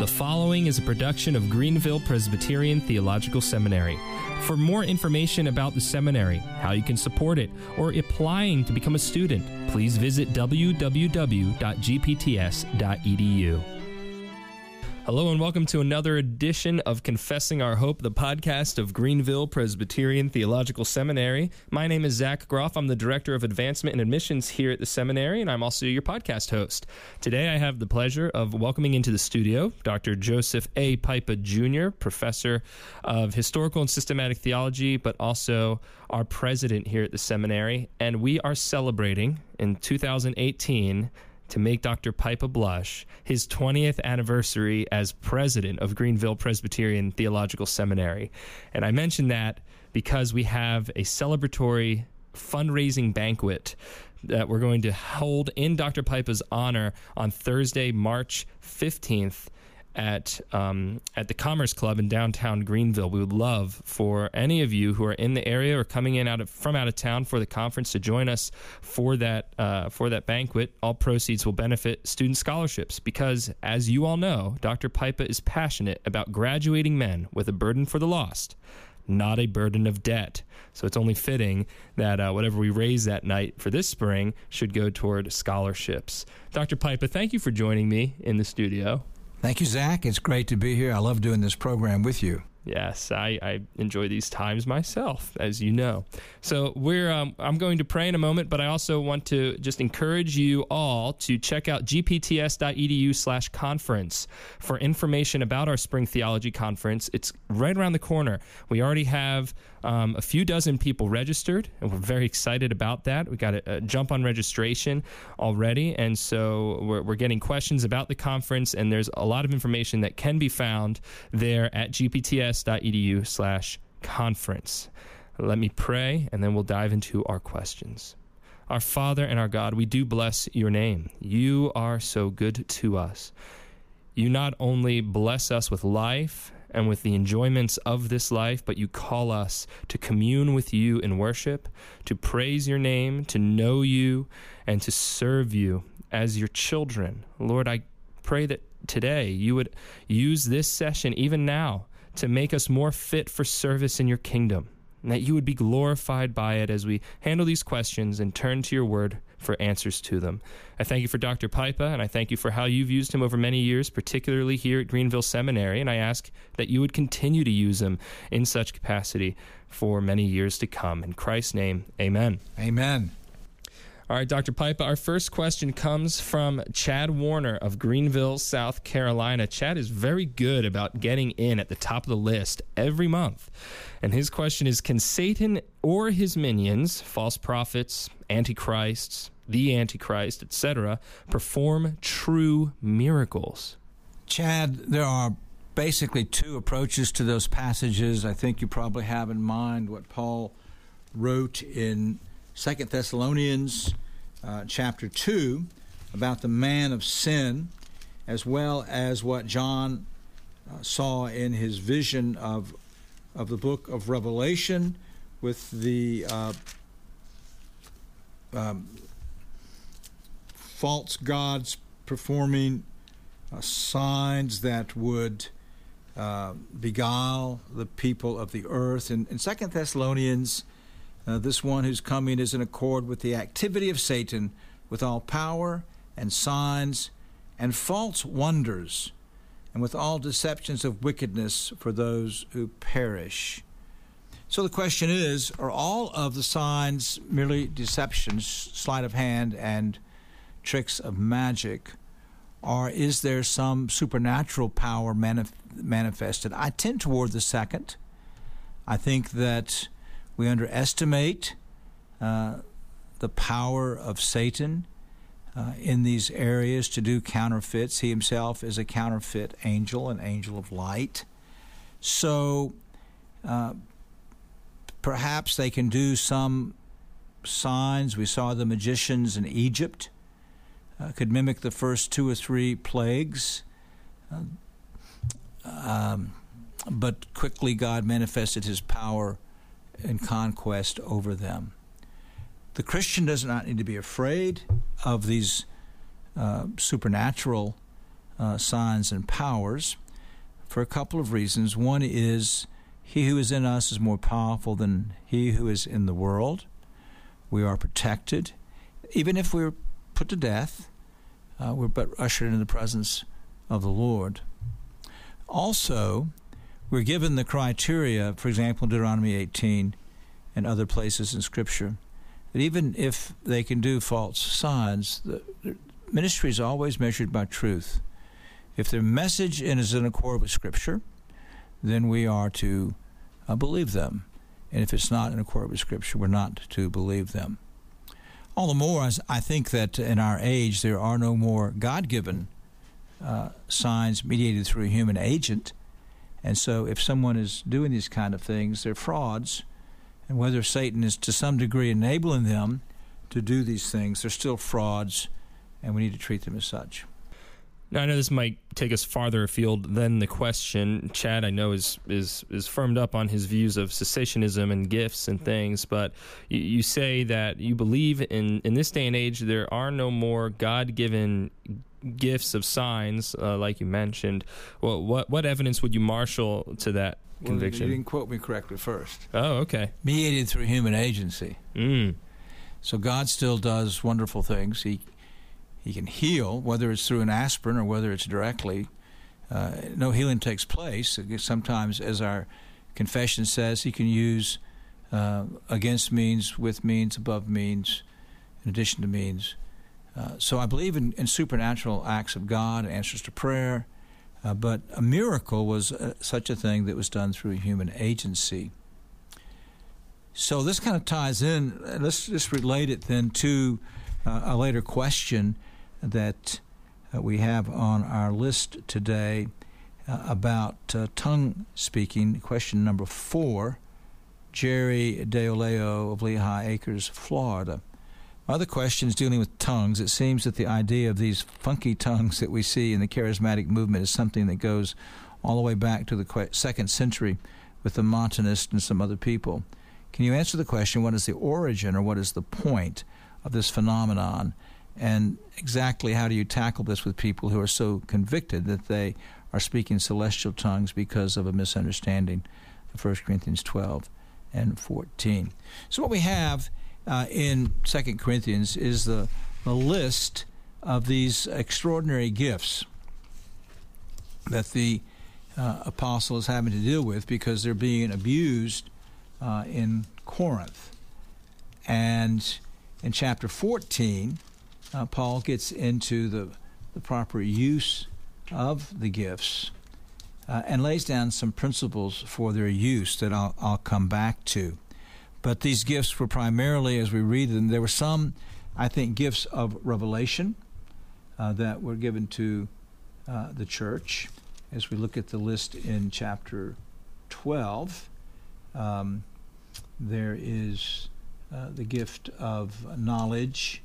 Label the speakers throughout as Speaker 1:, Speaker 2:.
Speaker 1: The following is a production of Greenville Presbyterian Theological Seminary. For more information about the seminary, how you can support it, or applying to become a student, please visit www.gpts.edu. Hello and welcome to another edition of Confessing Our Hope, the podcast of Greenville Presbyterian Theological Seminary. My name is Zach Groff. I'm the Director of Advancement and Admissions here at the seminary, and I'm also your podcast host. Today I have the pleasure of welcoming into the studio Dr. Joseph A. Pipa Jr., Professor of Historical and Systematic Theology, but also our President here at the seminary. And we are celebrating in 2018 to make Dr. Pipa blush, his 20th anniversary as president of Greenville Presbyterian Theological Seminary. And I mention that because we have a celebratory fundraising banquet that we're going to hold in Dr. Pipa's honor on Thursday, March 15th at um, at the Commerce Club in downtown Greenville. We would love for any of you who are in the area or coming in out of from out of town for the conference to join us for that uh, for that banquet. All proceeds will benefit student scholarships because, as you all know, Dr. Pipa is passionate about graduating men with a burden for the lost. Not a burden of debt. So it's only fitting that uh, whatever we raise that night for this spring should go toward scholarships. Dr. Pipa, thank you for joining me in the studio.
Speaker 2: Thank you, Zach. It's great to be here. I love doing this program with you.
Speaker 1: Yes, I, I enjoy these times myself, as you know. So we're um, I'm going to pray in a moment, but I also want to just encourage you all to check out gpts.edu/conference for information about our Spring Theology Conference. It's right around the corner. We already have um, a few dozen people registered, and we're very excited about that. We got a, a jump on registration already, and so we're, we're getting questions about the conference, and there's a lot of information that can be found there at gpts.edu slash conference. Let me pray, and then we'll dive into our questions. Our Father and our God, we do bless your name. You are so good to us. You not only bless us with life and with the enjoyments of this life, but you call us to commune with you in worship, to praise your name, to know you, and to serve you as your children. Lord, I pray that today you would use this session, even now, to make us more fit for service in your kingdom, and that you would be glorified by it as we handle these questions and turn to your word for answers to them. I thank you for Dr. Pipa, and I thank you for how you've used him over many years, particularly here at Greenville Seminary, and I ask that you would continue to use him in such capacity for many years to come. In Christ's name, amen.
Speaker 2: Amen.
Speaker 1: All right, Dr. Pipa, our first question comes from Chad Warner of Greenville, South Carolina. Chad is very good about getting in at the top of the list every month. And his question is Can Satan or his minions, false prophets, antichrists, the antichrist, etc., perform true miracles?
Speaker 2: Chad, there are basically two approaches to those passages. I think you probably have in mind what Paul wrote in Second Thessalonians uh, chapter 2 about the man of sin, as well as what John uh, saw in his vision of, of the book of Revelation with the uh, um, false gods performing uh, signs that would uh, beguile the people of the earth. In, in Second Thessalonians, uh, this one whose coming is in accord with the activity of Satan, with all power and signs and false wonders, and with all deceptions of wickedness for those who perish. So the question is are all of the signs merely deceptions, sleight of hand, and tricks of magic? Or is there some supernatural power manif- manifested? I tend toward the second. I think that we underestimate uh, the power of Satan uh, in these areas to do counterfeits. He himself is a counterfeit angel, an angel of light. So uh, perhaps they can do some signs. We saw the magicians in Egypt uh, could mimic the first two or three plagues. Uh, um, but quickly God manifested his power and conquest over them. The Christian does not need to be afraid of these uh, supernatural uh, signs and powers for a couple of reasons. One is he who is in us is more powerful than he who is in the world. We are protected. Even if we're put to death, uh, we're but ushered into the presence of the Lord. Also, we're given the criteria, for example, Deuteronomy 18 and other places in Scripture, that even if they can do false signs, the ministry is always measured by truth. If their message is in accord with Scripture, then we are to uh, believe them. And if it's not in accord with Scripture, we're not to believe them. All the more, I think that in our age there are no more God given uh, signs mediated through a human agent. And so, if someone is doing these kind of things, they're frauds. And whether Satan is to some degree enabling them to do these things, they're still frauds, and we need to treat them as such.
Speaker 1: Now I know this might take us farther afield than the question. Chad, I know is is is firmed up on his views of cessationism and gifts and things, but you, you say that you believe in in this day and age there are no more God given gifts of signs, uh, like you mentioned. Well, what what evidence would you marshal to that
Speaker 2: well,
Speaker 1: conviction?
Speaker 2: You didn't quote me correctly first.
Speaker 1: Oh, okay.
Speaker 2: Mediated through human agency.
Speaker 1: Mm.
Speaker 2: So God still does wonderful things. He he can heal, whether it's through an aspirin or whether it's directly. Uh, no healing takes place. Sometimes, as our confession says, he can use uh, against means, with means, above means, in addition to means. Uh, so I believe in, in, supernatural acts of God, answers to prayer, uh, but a miracle was uh, such a thing that was done through human agency. So this kind of ties in. Let's just relate it then to uh, a later question that uh, we have on our list today uh, about uh, tongue speaking. Question number four Jerry Deoleo of Lehigh Acres, Florida. Other questions dealing with tongues. It seems that the idea of these funky tongues that we see in the charismatic movement is something that goes all the way back to the second century with the Montanists and some other people. Can you answer the question what is the origin or what is the point of this phenomenon? And exactly how do you tackle this with people who are so convicted that they are speaking celestial tongues because of a misunderstanding of 1 Corinthians 12 and 14? So, what we have uh, in 2 Corinthians is the, the list of these extraordinary gifts that the uh, apostle is having to deal with because they're being abused uh, in Corinth. And in chapter 14, uh, Paul gets into the, the proper use of the gifts uh, and lays down some principles for their use that I'll, I'll come back to. But these gifts were primarily, as we read them, there were some, I think, gifts of revelation uh, that were given to uh, the church. As we look at the list in chapter 12, um, there is uh, the gift of knowledge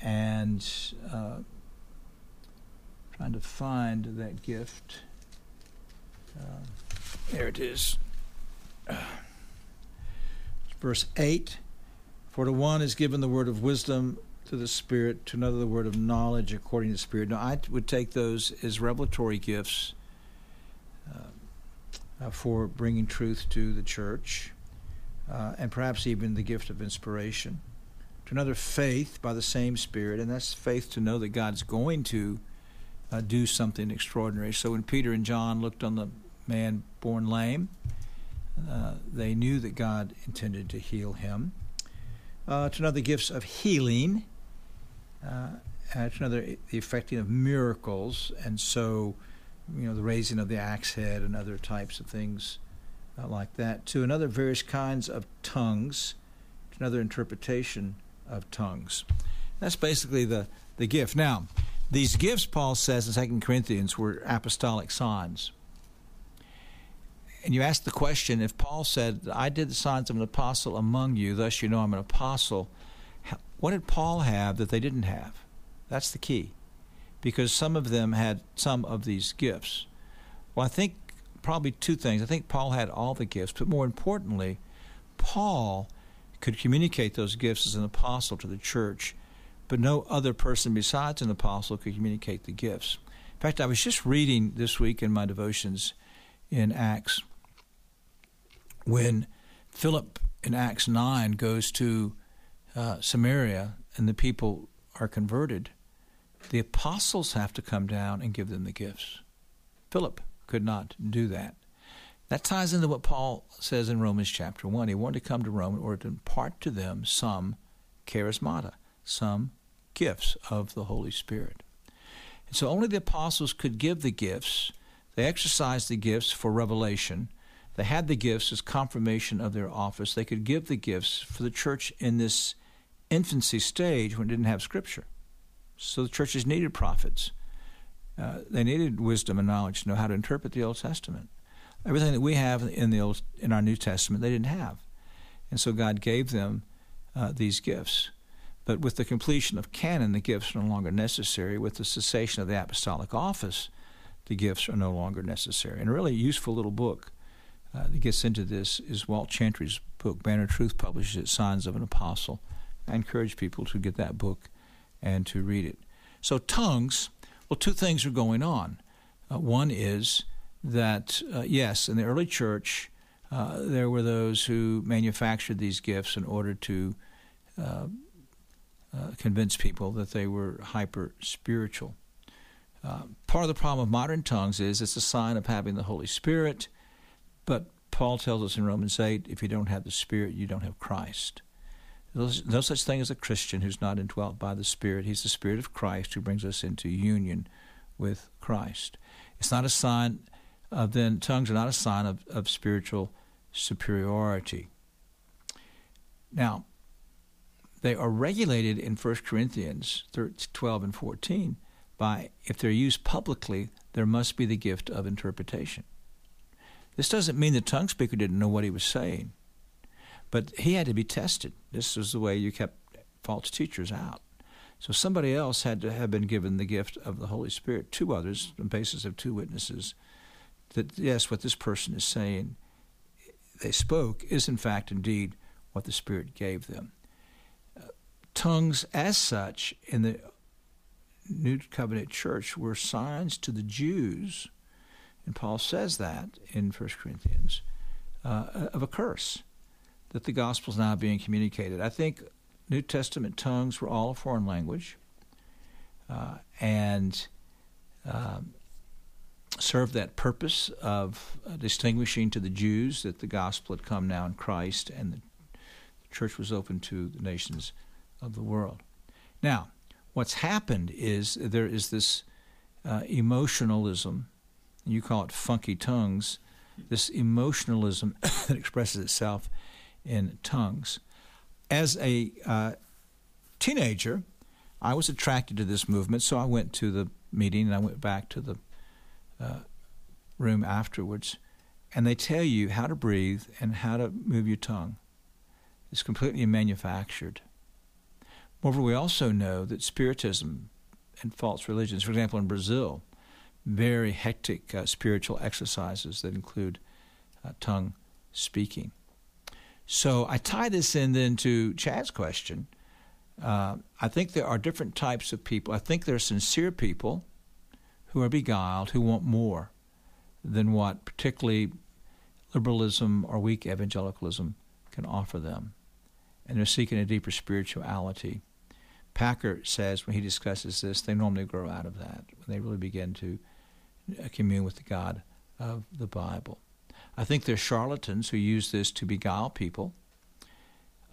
Speaker 2: and uh, trying to find that gift. Uh, there it is. Verse 8 For to one is given the word of wisdom to the Spirit, to another the word of knowledge according to the Spirit. Now, I would take those as revelatory gifts uh, uh, for bringing truth to the church, uh, and perhaps even the gift of inspiration to another faith by the same Spirit, and that's faith to know that God's going to uh, do something extraordinary. So when Peter and John looked on the man born lame, uh, they knew that God intended to heal him. Uh, to another, gifts of healing. Uh, to another, the effecting of miracles, and so, you know, the raising of the axe head and other types of things uh, like that. To another, various kinds of tongues. To another, interpretation of tongues. That's basically the, the gift. Now, these gifts, Paul says in 2 Corinthians, were apostolic signs. And you ask the question if Paul said, I did the signs of an apostle among you, thus you know I'm an apostle, what did Paul have that they didn't have? That's the key. Because some of them had some of these gifts. Well, I think probably two things. I think Paul had all the gifts, but more importantly, Paul could communicate those gifts as an apostle to the church, but no other person besides an apostle could communicate the gifts. In fact, I was just reading this week in my devotions in Acts when Philip in Acts 9 goes to uh, Samaria and the people are converted, the apostles have to come down and give them the gifts. Philip could not do that. That ties into what Paul says in Romans chapter 1. He wanted to come to Rome in order to impart to them some charismata, some gifts of the Holy Spirit. And so only the apostles could give the gifts. They exercised the gifts for revelation. They had the gifts as confirmation of their office. They could give the gifts for the church in this infancy stage when it didn't have Scripture. So the churches needed prophets. Uh, they needed wisdom and knowledge to know how to interpret the Old Testament. Everything that we have in the Old, in our New Testament, they didn't have, and so God gave them uh, these gifts. But with the completion of canon, the gifts are no longer necessary. With the cessation of the apostolic office, the gifts are no longer necessary. And a really useful little book uh, that gets into this is Walt Chantry's book, Banner Truth, publishes it, Signs of an Apostle. I encourage people to get that book and to read it. So, tongues, well, two things are going on. Uh, one is that, uh, yes, in the early church, uh, there were those who manufactured these gifts in order to uh, uh, convince people that they were hyper spiritual. Part of the problem of modern tongues is it's a sign of having the Holy Spirit, but Paul tells us in Romans 8 if you don't have the Spirit, you don't have Christ. There's no such thing as a Christian who's not indwelt by the Spirit. He's the Spirit of Christ who brings us into union with Christ. It's not a sign of then, tongues are not a sign of, of spiritual superiority. Now, they are regulated in 1 Corinthians 12 and 14 by if they're used publicly, there must be the gift of interpretation. This doesn't mean the tongue speaker didn't know what he was saying, but he had to be tested. This was the way you kept false teachers out. So somebody else had to have been given the gift of the Holy Spirit, two others, on basis of two witnesses, that yes, what this person is saying, they spoke, is in fact indeed what the Spirit gave them uh, tongues as such in the New Covenant church were signs to the Jews, and Paul says that in 1 Corinthians, uh, of a curse, that the gospel is now being communicated. I think New Testament tongues were all a foreign language uh, and um, served that purpose of uh, distinguishing to the Jews that the gospel had come now in Christ and the church was open to the nations of the world. Now, what's happened is there is this uh, emotionalism, you call it funky tongues, this emotionalism that expresses itself in tongues. As a uh, teenager, I was attracted to this movement, so I went to the meeting and I went back to the uh, room afterwards. And they tell you how to breathe and how to move your tongue. It's completely manufactured. Moreover, we also know that Spiritism and false religions, for example, in Brazil, very hectic uh, spiritual exercises that include uh, tongue speaking. So I tie this in then to Chad's question. Uh, I think there are different types of people. I think there are sincere people who are beguiled, who want more than what particularly liberalism or weak evangelicalism can offer them. And they're seeking a deeper spirituality. Packer says when he discusses this, they normally grow out of that when they really begin to commune with the God of the Bible. I think there's charlatans who use this to beguile people.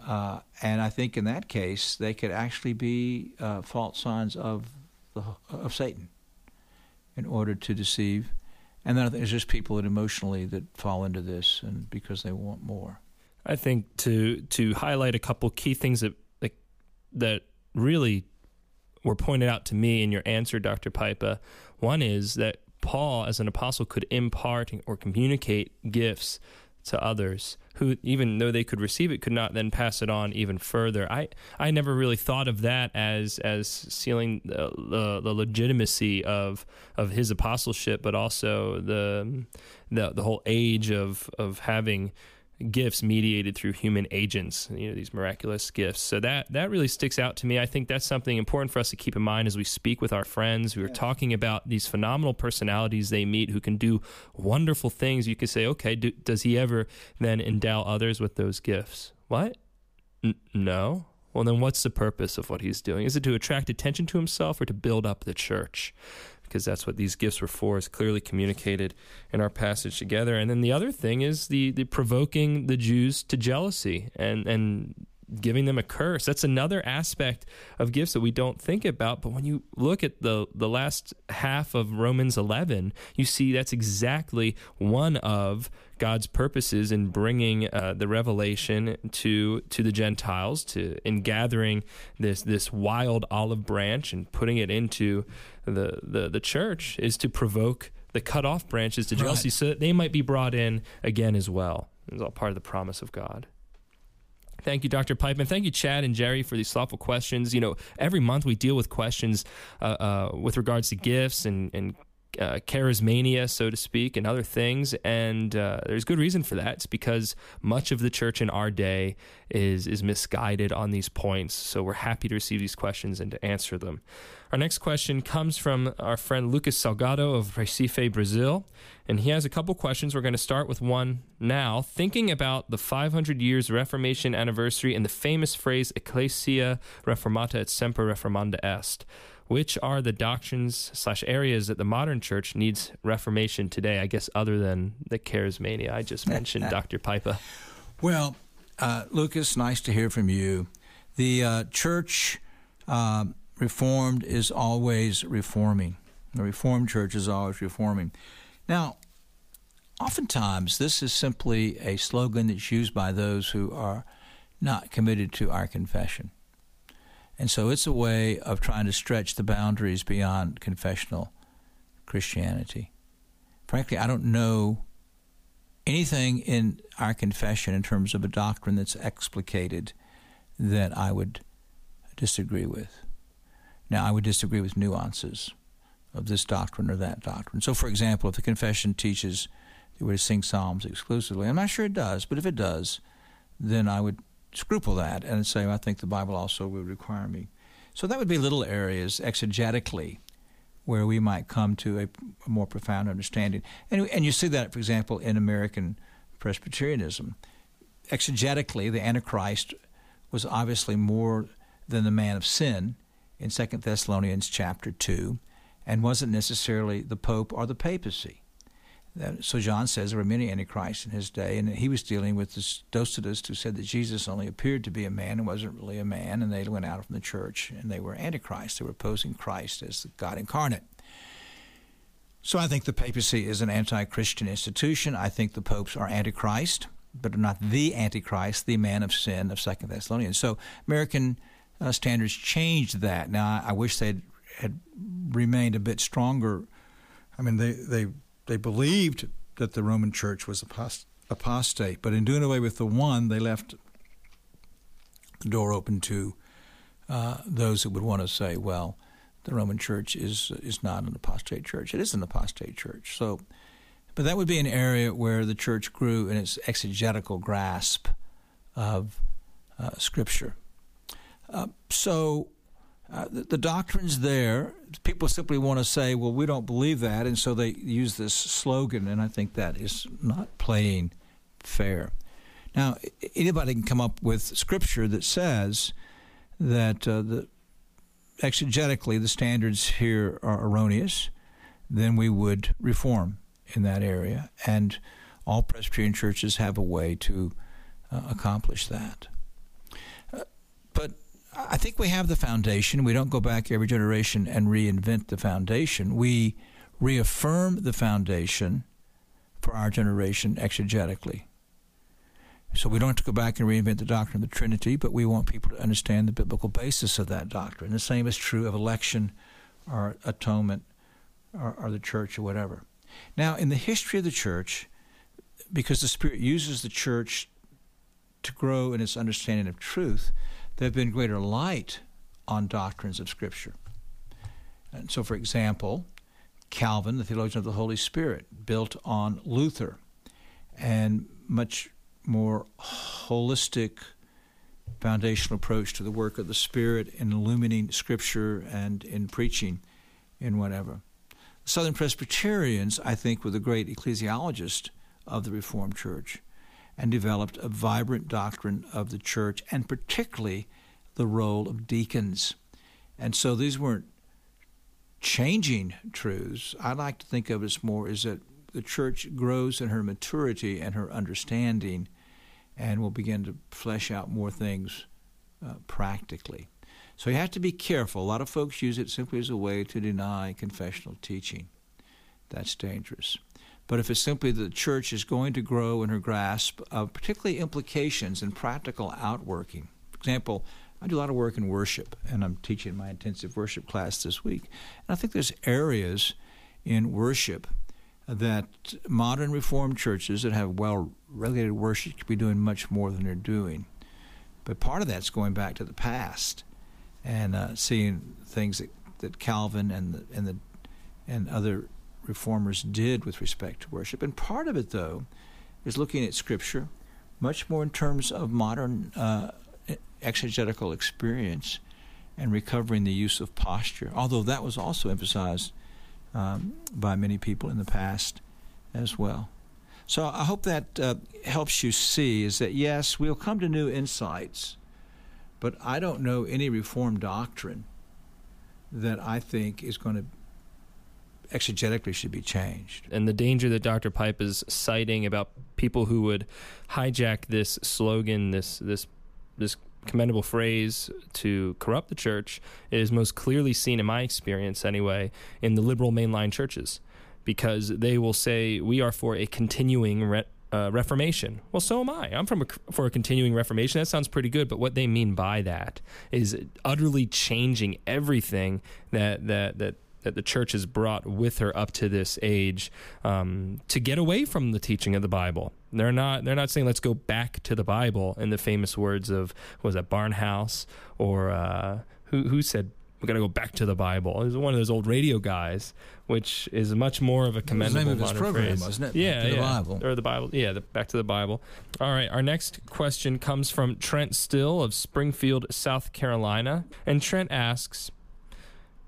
Speaker 2: Uh, and I think in that case, they could actually be uh, false signs of, the, of Satan in order to deceive. And then I think there's just people that emotionally that fall into this and because they want more.
Speaker 1: I think to to highlight a couple key things that that really were pointed out to me in your answer, Dr. Pipa. One is that Paul, as an apostle, could impart or communicate gifts to others who, even though they could receive it, could not then pass it on even further. I, I never really thought of that as as sealing the, the, the legitimacy of of his apostleship, but also the the, the whole age of of having gifts mediated through human agents, you know, these miraculous gifts. So that that really sticks out to me. I think that's something important for us to keep in mind as we speak with our friends We are talking about these phenomenal personalities they meet who can do wonderful things. You could say, okay, do, does he ever then endow others with those gifts? What? N- no. Well, then what's the purpose of what he's doing? Is it to attract attention to himself or to build up the church? Because that's what these gifts were for, is clearly communicated in our passage together. And then the other thing is the, the provoking the Jews to jealousy and, and giving them a curse. That's another aspect of gifts that we don't think about. But when you look at the, the last half of Romans 11, you see that's exactly one of God's purposes in bringing uh, the revelation to to the Gentiles, to in gathering this this wild olive branch and putting it into the the, the church, is to provoke the cut off branches to jealousy, right. so that they might be brought in again as well. It's all part of the promise of God. Thank you, Dr. Pipa, and thank you, Chad and Jerry, for these thoughtful questions. You know, every month we deal with questions uh, uh, with regards to gifts and, and uh, charismania, so to speak, and other things. And uh, there's good reason for that. It's because much of the church in our day is is misguided on these points. So we're happy to receive these questions and to answer them. Our next question comes from our friend Lucas Salgado of Recife, Brazil, and he has a couple questions. We're going to start with one now. Thinking about the 500 years Reformation anniversary and the famous phrase "Ecclesia Reformata et semper reformanda est." which are the doctrines slash areas that the modern church needs reformation today? I guess other than the charismania I just mentioned, Dr. Pipa.
Speaker 2: Well, uh, Lucas, nice to hear from you. The uh, church uh, reformed is always reforming. The reformed church is always reforming. Now, oftentimes this is simply a slogan that's used by those who are not committed to our confession. And so it's a way of trying to stretch the boundaries beyond confessional Christianity. Frankly, I don't know anything in our confession in terms of a doctrine that's explicated that I would disagree with. Now, I would disagree with nuances of this doctrine or that doctrine. So, for example, if the confession teaches that we're to sing psalms exclusively, I'm not sure it does, but if it does, then I would scruple that and say, I think the Bible also would require me. So that would be little areas exegetically where we might come to a, a more profound understanding. And, and you see that, for example, in American Presbyterianism. Exegetically, the Antichrist was obviously more than the man of sin in 2 Thessalonians chapter 2 and wasn't necessarily the Pope or the papacy so John says there were many antichrists in his day, and he was dealing with this Docetist who said that Jesus only appeared to be a man and wasn't really a man, and they went out from the church and they were antichrists. They were opposing Christ as God incarnate. So I think the papacy is an anti-Christian institution. I think the popes are antichrist, but not the antichrist, the man of sin of Second Thessalonians. So American uh, standards changed that. Now I, I wish they had remained a bit stronger. I mean, they they they believed that the Roman Church was apost- apostate, but in doing away with the one, they left the door open to uh, those who would want to say, well, the Roman Church is is not an apostate church. It is an apostate church. So, but that would be an area where the church grew in its exegetical grasp of uh, Scripture. Uh, so uh, the, the, doctrine's there. People simply want to say, well, we don't believe that, and so they use this slogan, and I think that is not playing fair. Now, anybody can come up with scripture that says that uh, the exegetically the standards here are erroneous, then we would reform in that area, and all Presbyterian churches have a way to uh, accomplish that. Uh, but I think we have the foundation. We don't go back every generation and reinvent the foundation. We reaffirm the foundation for our generation exegetically. So we don't have to go back and reinvent the doctrine of the Trinity, but we want people to understand the biblical basis of that doctrine. The same is true of election or atonement or, or the church or whatever. Now, in the history of the church, because the Spirit uses the church to grow in its understanding of truth, there have been greater light on doctrines of Scripture. And so, for example, Calvin, the theologian of the Holy Spirit, built on Luther, and much more holistic foundational approach to the work of the Spirit in illuminating Scripture and in preaching in whatever. Southern Presbyterians, I think, were the great ecclesiologists of the Reformed Church and developed a vibrant doctrine of the church and particularly the role of deacons. And so these weren't changing truths. I like to think of it as more is that the church grows in her maturity and her understanding and will begin to flesh out more things uh, practically. So you have to be careful. A lot of folks use it simply as a way to deny confessional teaching. That's dangerous. But if it's simply the church is going to grow in her grasp of particularly implications and practical outworking. For example, I do a lot of work in worship, and I'm teaching my intensive worship class this week. And I think there's areas in worship that modern Reformed churches that have well regulated worship could be doing much more than they're doing. But part of that's going back to the past and uh, seeing things that, that Calvin and the, and the and other reformers did with respect to worship. And part of it, though, is looking at Scripture much more in terms of modern uh, exegetical experience and recovering the use of posture, although that was also emphasized um, by many people in the past as well. So I hope that uh, helps you see is that yes, we'll come to new insights, but I don't know any Reformed doctrine that I think is going to exegetically should be changed.
Speaker 1: And the danger that Dr. Pipa is citing about people who would hijack this slogan, this this this commendable phrase to corrupt the church is most clearly seen in my experience anyway in the liberal mainline churches because they will say we are for a continuing re- uh, reformation. Well, so am I. I'm from a, for a continuing reformation. That sounds pretty good, but what they mean by that is utterly changing everything that that that that the church has brought with her up to this age um, to get away from the teaching of the Bible. They're not they're not saying let's go back to the Bible in the famous words of was that Barnhouse or uh, who who said we got to go back to the Bible. It was one of those old radio guys, which is much more of a commendable
Speaker 2: the name of his program,
Speaker 1: phrase.
Speaker 2: wasn't it?
Speaker 1: Yeah, yeah.
Speaker 2: the Bible.
Speaker 1: or the Bible. Yeah, the, back to the Bible. All right, our next question comes from Trent Still of Springfield, South Carolina, and Trent asks.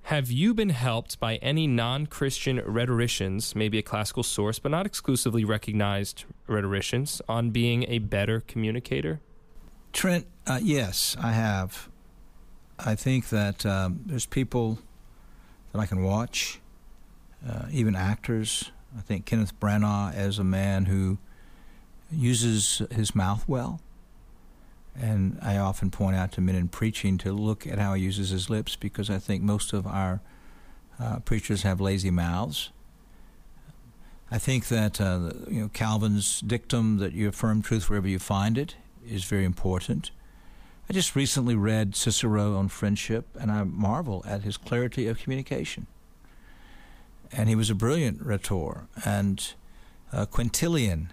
Speaker 1: Have you been helped by any non Christian rhetoricians, maybe a classical source, but not exclusively recognized rhetoricians, on being a better communicator?
Speaker 2: Trent, uh, yes, I have. I think that um, there's people that I can watch, uh, even actors. I think Kenneth Branagh as a man who uses his mouth well. And I often point out to men in preaching to look at how he uses his lips because I think most of our uh, preachers have lazy mouths. I think that uh, you know Calvin's dictum that you affirm truth wherever you find it is very important. I just recently read Cicero on friendship, and I marvel at his clarity of communication. And he was a brilliant rhetor. And uh, Quintilian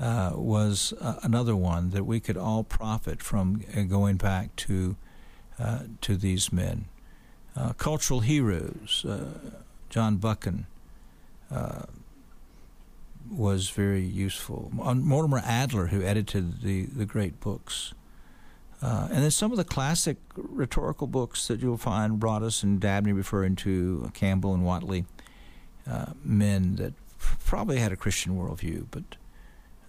Speaker 2: uh, was uh, another one that we could all profit from uh, going back to uh, to these men. Cultural heroes, John Buchan was very useful. Mortimer Adler, who edited the, the great books. Uh, and then some of the classic rhetorical books that you'll find, Broadus and Dabney referring to Campbell and Whately, uh, men that probably had a Christian worldview, but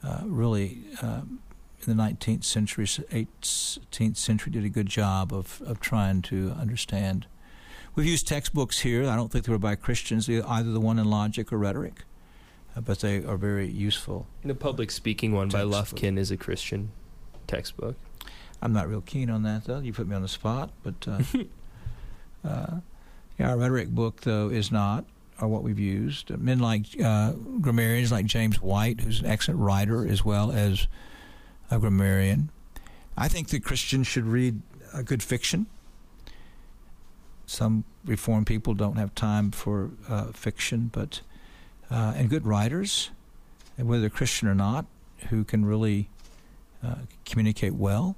Speaker 2: uh, really um, in the 19th century, 18th century, did a good job of, of trying to understand. We've used textbooks here. I don't think they were by Christians, either the one in logic or rhetoric, uh, but they are very useful.
Speaker 1: The public speaking one
Speaker 2: Textbook.
Speaker 1: by Lufkin is a Christian textbook.
Speaker 2: I'm not real keen on that, though. You put me on the spot, but uh, uh, yeah, our rhetoric book, though, is not, or what we've used. Men like uh, grammarians like James White, who's an excellent writer as well as a grammarian. I think that Christians should read a good fiction. Some Reformed people don't have time for uh, fiction, but uh, and good writers, whether Christian or not, who can really uh, communicate well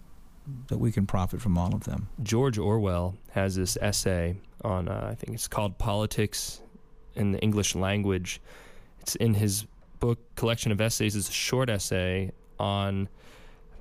Speaker 2: that we can profit from all of them.
Speaker 1: George Orwell has this essay on, uh, I think it's called Politics in the English Language. It's in his book collection of essays. It's a short essay on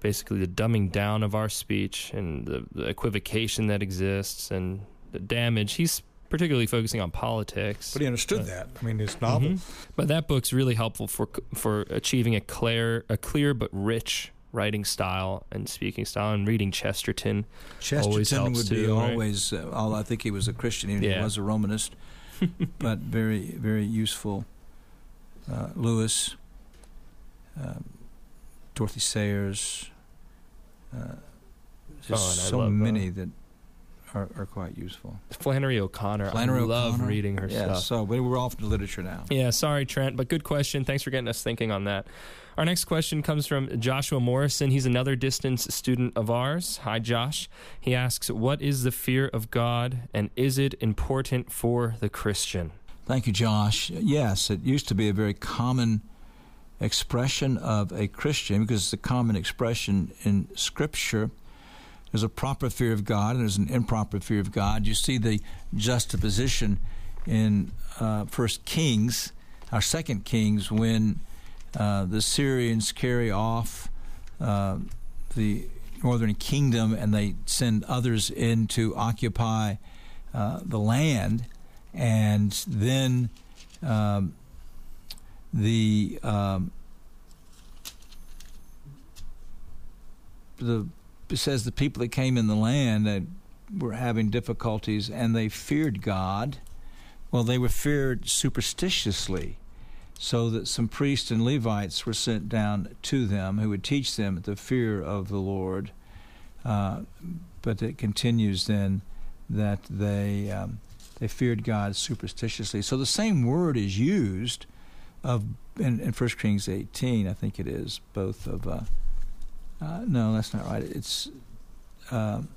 Speaker 1: basically the dumbing down of our speech and the, the equivocation that exists and the damage. He's particularly focusing on politics.
Speaker 2: But he understood
Speaker 1: But-
Speaker 2: that. I mean, his novel.
Speaker 1: Mhm. But that book's really helpful for for achieving a clear, a clear but rich writing style and speaking style. And reading Chesterton, Always
Speaker 2: Chesterton
Speaker 1: helps
Speaker 2: would be
Speaker 1: too, right?
Speaker 2: always. Uh, all I think he was a Christian. Even
Speaker 1: Yeah.
Speaker 2: He was a Romanist, but very, very useful. Uh, Lewis, um, Dorothy Sayers. Uh,
Speaker 1: Oh,
Speaker 2: just
Speaker 1: and I
Speaker 2: so
Speaker 1: love, uh,
Speaker 2: many that are, are quite useful.
Speaker 1: Flannery O'Connor.
Speaker 2: Flannery
Speaker 1: I love
Speaker 2: O'Connor.
Speaker 1: reading her
Speaker 2: yeah,
Speaker 1: stuff.
Speaker 2: So, we're off to literature now.
Speaker 1: Yeah, sorry, Trent, but good question. Thanks for getting us thinking on that. Our next question comes from Joshua Morrison. He's another distance student of ours. Hi, Josh. He asks, What is the fear of God, and is it important for the Christian?
Speaker 2: Thank you, Josh. Yes, it used to be a very common expression of a Christian because it's a common expression in Scripture. There's a proper fear of God and there's an improper fear of God. You see the juxtaposition in uh, First Kings, our Second Kings, when the Syrians carry off uh, the northern kingdom and they send others in to occupy uh, the land, and then um, the um, the it says the people that came in the land that were having difficulties and they feared God. Well, they were feared superstitiously, so that some priests and Levites were sent down to them who would teach them the fear of the Lord. Uh, but it continues then that they um, they feared God superstitiously. So the same word is used of in, in 1 Kings 18, I think it is, both of. Uh, uh, no, that's not right. It's. Um,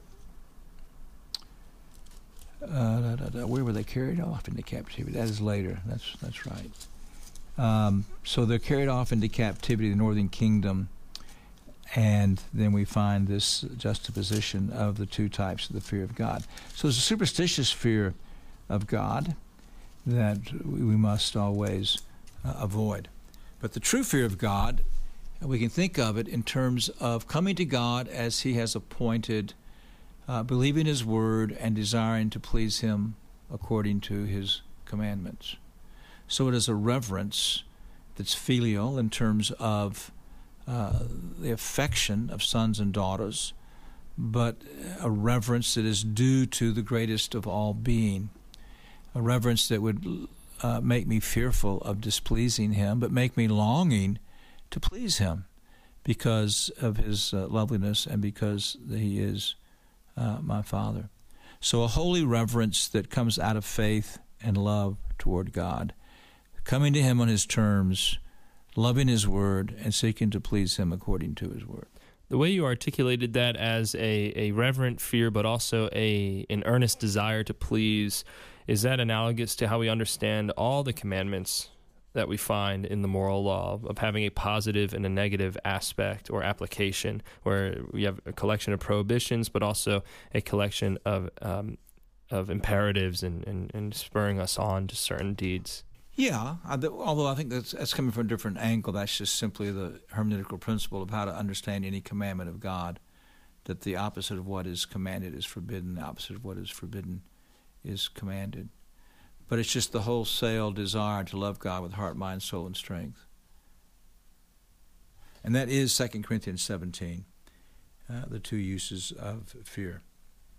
Speaker 2: uh, da, da, da, where were they carried off into captivity? That is later. That's that's right. Um, so they're carried off into captivity, the northern kingdom, and then we find this juxtaposition of the two types of the fear of God. So there's a superstitious fear of God that we must always uh, avoid. But the true fear of God, we can think of it in terms of coming to God as He has appointed, uh, believing His word, and desiring to please Him according to His commandments. So it is a reverence that's filial in terms of uh, the affection of sons and daughters, but a reverence that is due to the greatest of all being, a reverence that would uh, make me fearful of displeasing him, but make me longing to please him because of his uh, loveliness and because he is uh, my father. So a holy reverence that comes out of faith and love toward God, coming to him on his terms, loving his word, and seeking to please him according to his word.
Speaker 1: The way you articulated that as a, a reverent fear, but also a an earnest desire to please, is that analogous to how we understand all the commandments that we find in the moral law of having a positive and a negative aspect or application, where we have a collection of prohibitions, but also a collection of um, of imperatives and, and, and spurring us on to certain deeds.
Speaker 2: Yeah, I, although I think that's, that's coming from a different angle. That's just simply the hermeneutical principle of how to understand any commandment of God. That the opposite of what is commanded is forbidden, the opposite of what is forbidden is commanded. But it's just the wholesale desire to love God with heart, mind, soul, and strength. And that is 2 Corinthians 17, uh, the two uses of fear.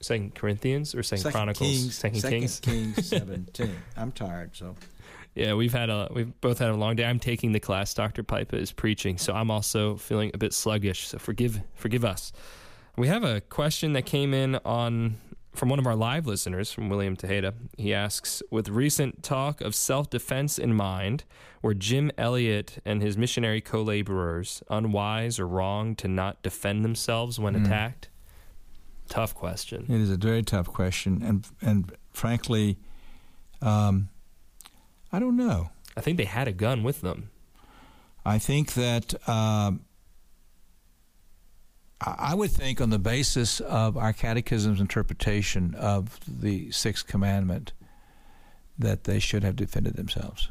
Speaker 1: Second Corinthians or Second,
Speaker 2: Second
Speaker 1: Chronicles?
Speaker 2: Kings,
Speaker 1: Second,
Speaker 2: Second
Speaker 1: Kings.
Speaker 2: Kings 17. I'm tired, so.
Speaker 1: Yeah, we've had a we've both had a long day. I'm taking the class Dr. Pipa is preaching, so I'm also feeling a bit sluggish. So forgive forgive us. We have a question that came in on from one of our live listeners from William Tejeda. He asks, with recent talk of self-defense in mind, were Jim Elliot and his missionary co-laborers unwise or wrong to not defend themselves when
Speaker 2: Hmm.
Speaker 1: attacked? Tough question.
Speaker 2: It is a very tough question, and and frankly, um, I don't know.
Speaker 1: I think they had a gun with them.
Speaker 2: I think that um, I I would think, on the basis of our catechism's interpretation of the sixth commandment, that they should have defended themselves.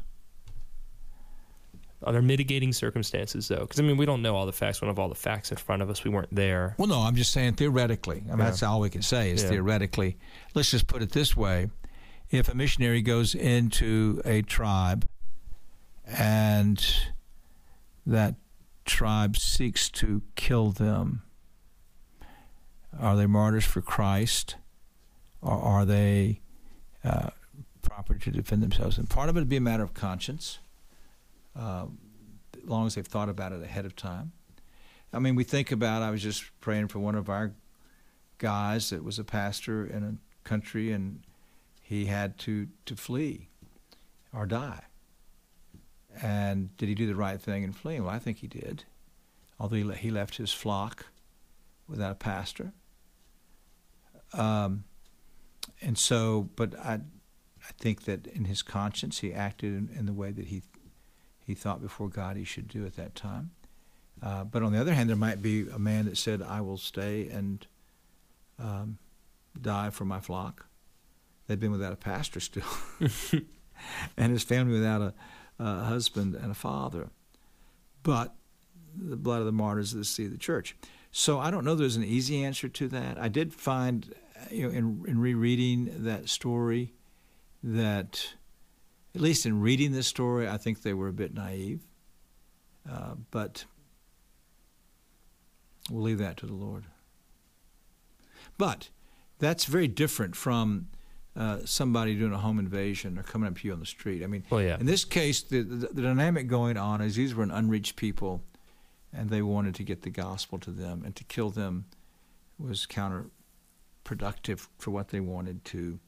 Speaker 1: Are there mitigating circumstances though? Because I mean, we don't know all the facts. We don't have all the facts in front of us. We weren't there.
Speaker 2: Well, no, I'm just saying theoretically. I mean,
Speaker 1: Yeah.
Speaker 2: that's all we can say is
Speaker 1: Yeah.
Speaker 2: theoretically. Let's just put it this way: if a missionary goes into a tribe and that tribe seeks to kill them, are they martyrs for Christ, or are they uh, proper to defend themselves? And part of it would be a matter of conscience, uh, as long as they've thought about it ahead of time. I mean, we think about. I was just praying for one of our guys that was a pastor in a country, and he had to to flee or die. And did he do the right thing in fleeing? Well, I think he did. Although he, left his flock without a pastor. Um, and so, but I, I think that in his conscience, he acted in, in the way that he he thought before God he should do at that time. Uh, but on the other hand, there might be a man that said, "I will stay and um, die for my flock." They'd been without a pastor still, and his family without a, a husband and a father. But the blood of the martyrs is the seed of the church. So I don't know. There's an easy answer to that. I did find, you know, in in rereading that story, that at least in reading this story, I think they were a bit naive. Uh, but we'll leave that to the Lord. But that's very different from uh, somebody doing a home invasion or coming up to you on the street. I mean,
Speaker 1: Well, yeah.
Speaker 2: in this case, the, the, the dynamic going on is these were an unreached people, and they wanted to get the gospel to them, and to kill them was counterproductive for what they wanted to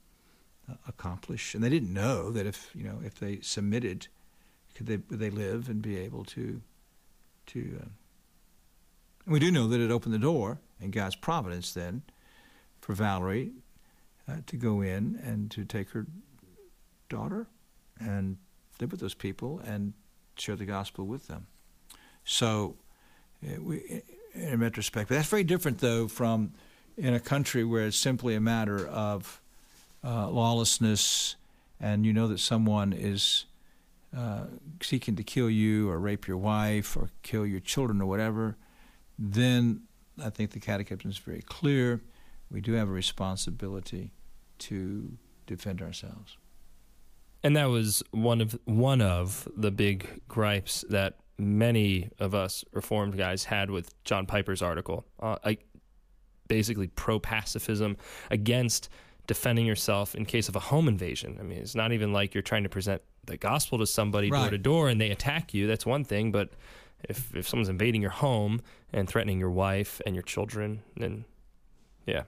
Speaker 2: uh, accomplish. And they didn't know that if you know if they submitted, could they would they live and be able to to. Uh, we do know that it opened the door in God's providence then for Valerie uh, to go in and to take her daughter and live with those people and share the gospel with them. So, uh, we, in retrospect, but that's very different though from in a country where it's simply a matter of uh, lawlessness, and you know that someone is uh, seeking to kill you or rape your wife or kill your children or whatever. Then I think the Catechism is very clear. We do have a responsibility to defend ourselves.
Speaker 1: And that was one of one of the big gripes that many of us reformed guys had with John Piper's article. Uh, I, basically pro pacifism against defending yourself in case of a home invasion. I mean, it's not even like you're trying to present the gospel to somebody door to door and they attack you. That's one thing, but if if someone's invading your home and threatening your wife and your children, then yeah.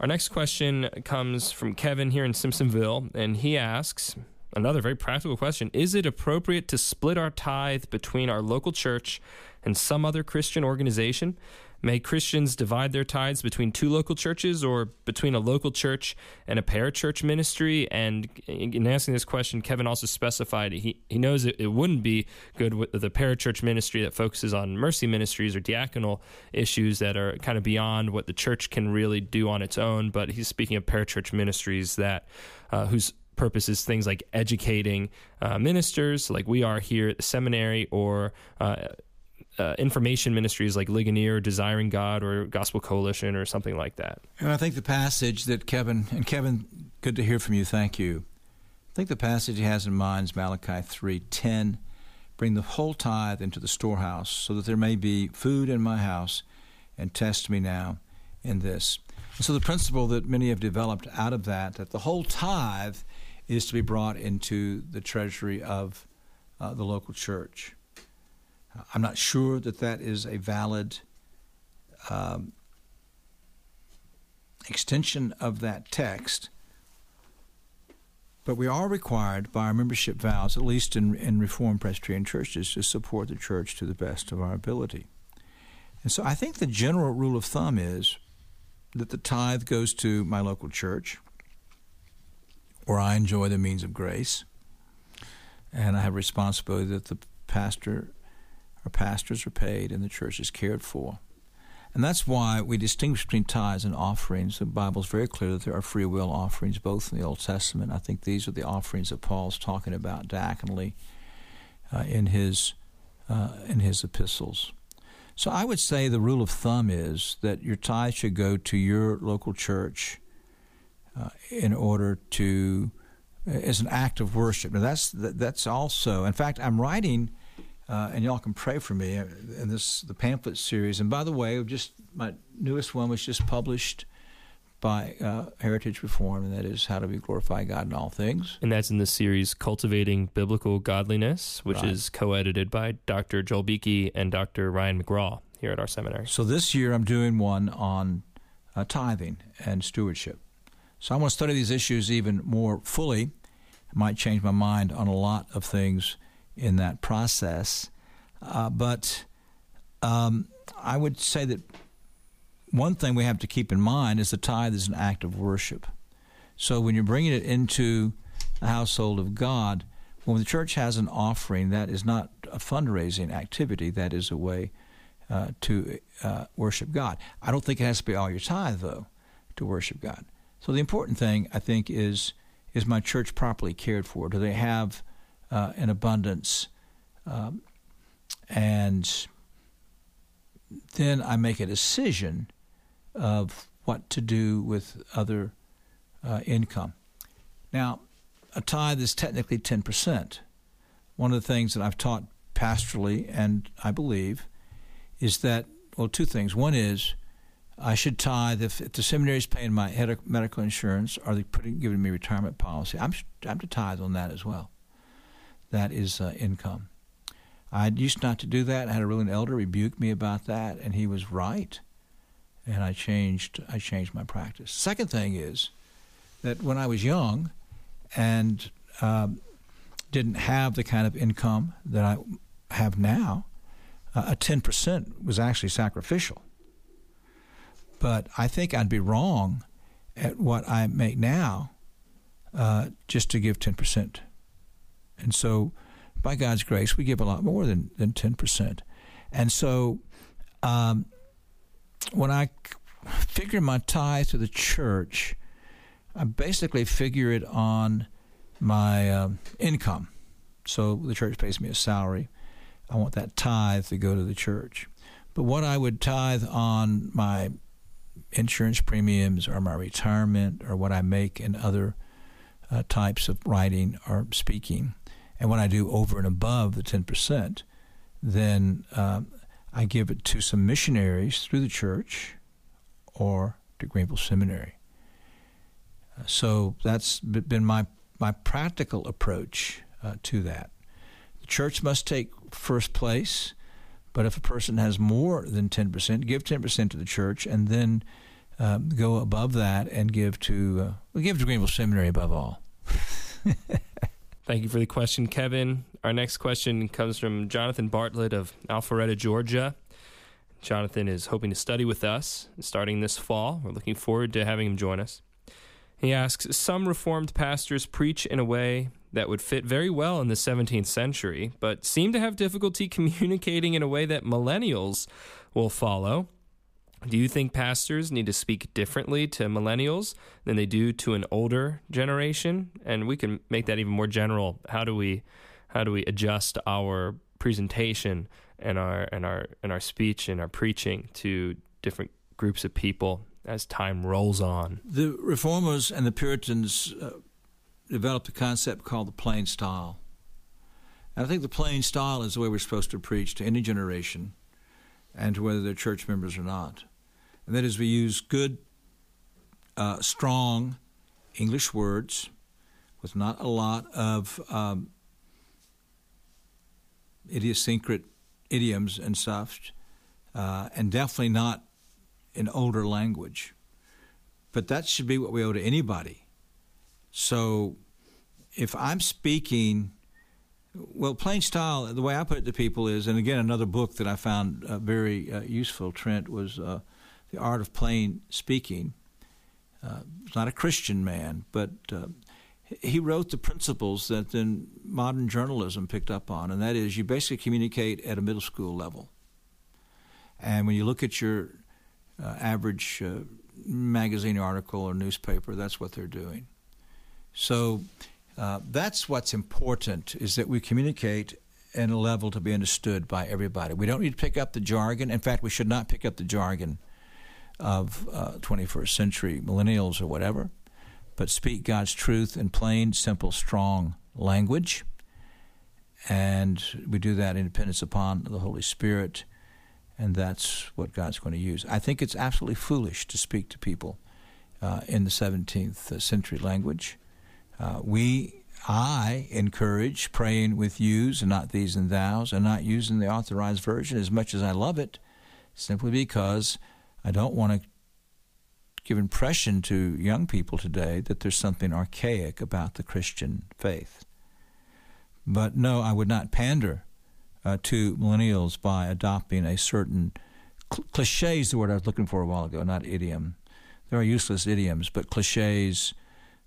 Speaker 1: Our next question comes from Kevin here in Simpsonville, and he asks another very practical question Is it appropriate to split our tithe between our local church and some other Christian organization? May Christians divide their tithes between two local churches or between a local church and a parachurch ministry? And in asking this question, Kevin also specified he, he knows it, it wouldn't be good with the parachurch ministry that focuses on mercy ministries or diaconal issues that are kind of beyond what the church can really do on its own. But he's speaking of parachurch ministries that uh, whose purpose is things like educating uh, ministers, like we are here at the seminary, or uh, uh, information ministries like Ligonier, Desiring God, or Gospel Coalition, or something like that.
Speaker 2: And I think the passage that Kevin, and Kevin, good to hear from you. Thank you. I think the passage he has in mind is Malachi 3:10. Bring the whole tithe into the storehouse, so that there may be food in my house, and test me now in this. And so the principle that many have developed out of that, that the whole tithe is to be brought into the treasury of uh, the local church. I'm not sure that that is a valid um, extension of that text, but we are required by our membership vows, at least in, in Reformed Presbyterian churches, to support the church to the best of our ability. And so I think the general rule of thumb is that the tithe goes to my local church, where I enjoy the means of grace, and I have responsibility that the pastor or pastors are paid and the church is cared for. And that's why we distinguish between tithes and offerings. The Bible is very clear that there are free will offerings, both in the Old Testament. I think these are the offerings that Paul's talking about diaconally uh, in his uh, in his epistles. So I would say the rule of thumb is that your tithe should go to your local church uh, in order to as an act of worship. Now that's that's also. In fact, I'm writing, uh, and y'all can pray for me in this the pamphlet series. And by the way, just my newest one was just published by uh, Heritage Reform, and that is how do we glorify God in all things.
Speaker 1: And that's in the series Cultivating Biblical Godliness, which right. is co-edited by Dr. Joel Beeke and Dr. Ryan McGraw here at our seminary.
Speaker 2: So this year I'm doing one on uh, tithing and stewardship. So I want to study these issues even more fully. I might change my mind on a lot of things in that process, uh, but um, I would say that one thing we have to keep in mind is the tithe is an act of worship. So when you're bringing it into the household of God, when the church has an offering, that is not a fundraising activity. That is a way uh, to uh, worship God. I don't think it has to be all your tithe, though, to worship God. So the important thing, I think, is is my church properly cared for? Do they have uh, an abundance? Um, and then I make a decision of what to do with other uh, income. Now, a tithe is technically 10%. One of the things that I've taught pastorally, and I believe, is that, well, two things. One is I should tithe if, if the seminary is paying my medical insurance or they putting, giving me retirement policy. I'm, I'm to tithe on that as well. That is uh, income. I used not to do that. I had a ruling elder rebuke me about that, and he was right and I changed I changed my practice. Second thing is that when I was young and um, didn't have the kind of income that I have now, uh, a ten percent was actually sacrificial. But I think I'd be wrong at what I make now uh, just to give ten percent. And so, by God's grace, we give a lot more than than ten percent. And so. Um, when I figure my tithe to the church, I basically figure it on my uh, income. So the church pays me a salary. I want that tithe to go to the church. But what I would tithe on my insurance premiums or my retirement or what I make in other uh, types of writing or speaking, and when I do over and above the 10%, then uh, I give it to some missionaries through the church or to Greenville Seminary. Uh, so that's been my, my practical approach uh, to that. The church must take first place, but if a person has more than 10%, give 10% to the church and then um, go above that and give to, uh, give to Greenville Seminary above all.
Speaker 1: Thank you for the question, Kevin. Our next question comes from Jonathan Bartlett of Alpharetta, Georgia. Jonathan is hoping to study with us starting this fall. We're looking forward to having him join us. He asks Some Reformed pastors preach in a way that would fit very well in the 17th century, but seem to have difficulty communicating in a way that millennials will follow. Do you think pastors need to speak differently to millennials than they do to an older generation? And we can make that even more general. How do we how do we adjust our presentation and our and our and our speech and our preaching to different groups of people as time rolls on?
Speaker 2: The reformers and the Puritans uh, developed a concept called the plain style. And I think the plain style is the way we're supposed to preach to any generation and to whether they're church members or not. And that is, we use good, uh, strong English words with not a lot of um, idiosyncratic idioms and stuff, uh, and definitely not an older language. But that should be what we owe to anybody. So if I'm speaking well, plain style, the way I put it to people is, and again, another book that I found uh, very uh, useful, Trent, was uh, The Art of Plain Speaking. Uh, not a Christian man, but uh, he wrote the principles that then modern journalism picked up on, and that is you basically communicate at a middle school level. And when you look at your uh, average magazine article or newspaper, that's what they're doing. So uh, that's what's important is that we communicate in a level to be understood by everybody. We don't need to pick up the jargon. In fact, we should not pick up the jargon of uh, 21st century millennials or whatever, but speak God's truth in plain, simple, strong language. And we do that in dependence upon the Holy Spirit, and that's what God's going to use. I think it's absolutely foolish to speak to people uh, in the 17th century language. Uh, we, I encourage praying with yous and not these and thous, and not using the authorized version as much as I love it, simply because I don't want to give impression to young people today that there's something archaic about the Christian faith. But no, I would not pander uh, to millennials by adopting a certain cl- cliche is the word I was looking for a while ago, not idiom. There are useless idioms, but cliches,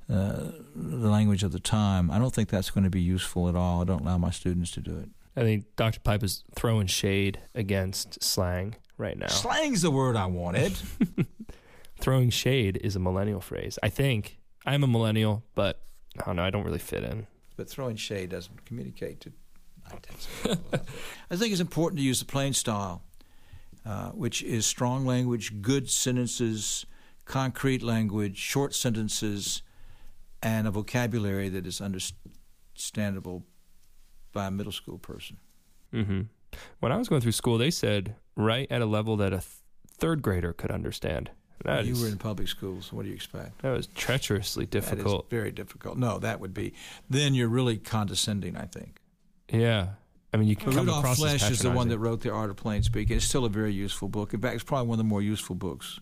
Speaker 2: uh, the language of the time, I don't think that's going to be useful at all. I don't allow my students to do it.
Speaker 1: I think Dr. Pipa is throwing shade against slang right now.
Speaker 2: Slang's the word I wanted.
Speaker 1: throwing shade is a millennial phrase. I think I'm a millennial, but I don't know. I don't really fit in.
Speaker 2: But throwing shade doesn't communicate to. I think it's important to use the plain style, uh, which is strong language, good sentences, concrete language, short sentences, and a vocabulary that is understandable by a middle school person.
Speaker 1: Mm-hmm. When I was going through school, they said right at a level that a th- third grader could understand.
Speaker 2: That you is, were in public schools. What do you expect?
Speaker 1: That was treacherously difficult.
Speaker 2: very difficult. No, that would be. Then you're really condescending. I think.
Speaker 1: Yeah, I mean, you can
Speaker 2: Rudolf
Speaker 1: across
Speaker 2: Flesch is the one that wrote The Art of Plain Speaking. It's still a very useful book. In fact, it's probably one of the more useful books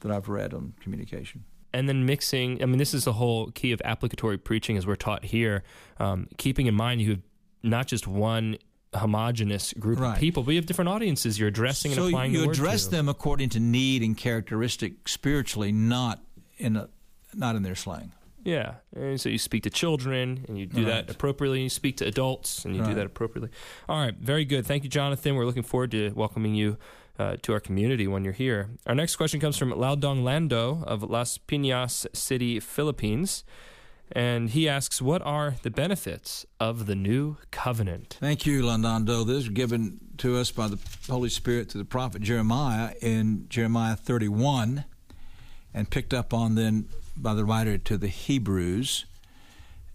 Speaker 2: that I've read on communication.
Speaker 1: And then mixing. I mean, this is the whole key of applicatory preaching, as we're taught here. Um, keeping in mind you have not just one homogenous group right. of people, but you have different audiences you're addressing
Speaker 2: so
Speaker 1: and applying.
Speaker 2: So
Speaker 1: you
Speaker 2: address them according to need and characteristic spiritually, not in a not in their slang.
Speaker 1: Yeah, and so you speak to children and you do right. that appropriately. You speak to adults and you right. do that appropriately. All right, very good. Thank you, Jonathan. We're looking forward to welcoming you uh, to our community when you're here. Our next question comes from Laudong Lando of Las Piñas City, Philippines. And he asks, What are the benefits of the new covenant?
Speaker 2: Thank you, Landando. This is given to us by the Holy Spirit to the prophet Jeremiah in Jeremiah 31 and picked up on then by the writer to the Hebrews.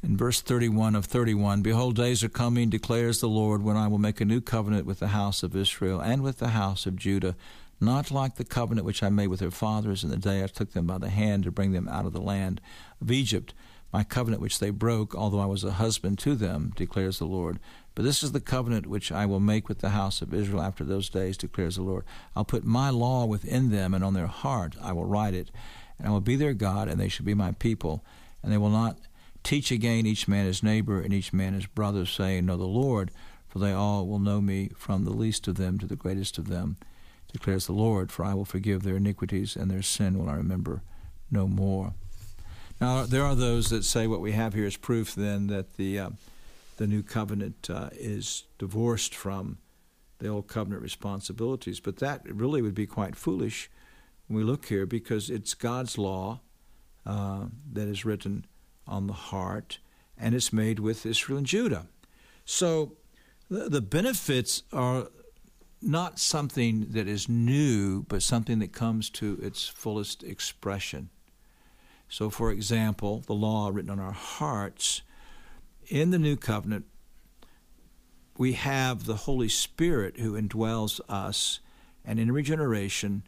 Speaker 2: In verse 31 of 31, Behold, days are coming, declares the Lord, when I will make a new covenant with the house of Israel and with the house of Judah, not like the covenant which I made with their fathers in the day I took them by the hand to bring them out of the land of Egypt my covenant which they broke, although I was a husband to them, declares the Lord. But this is the covenant which I will make with the house of Israel after those days, declares the Lord. I'll put my law within them, and on their heart I will write it. And I will be their God, and they shall be my people. And they will not teach again each man his neighbor and each man his brother, saying, Know the Lord, for they all will know me, from the least of them to the greatest of them, declares the Lord. For I will forgive their iniquities, and their sin will I remember no more. Now, there are those that say what we have here is proof then that the, uh, the new covenant uh, is divorced from the old covenant responsibilities, but that really would be quite foolish when we look here because it's God's law uh, that is written on the heart and it's made with Israel and Judah. So the, the benefits are not something that is new, but something that comes to its fullest expression. So, for example, the law written on our hearts, in the new covenant, we have the Holy Spirit who indwells us, and in regeneration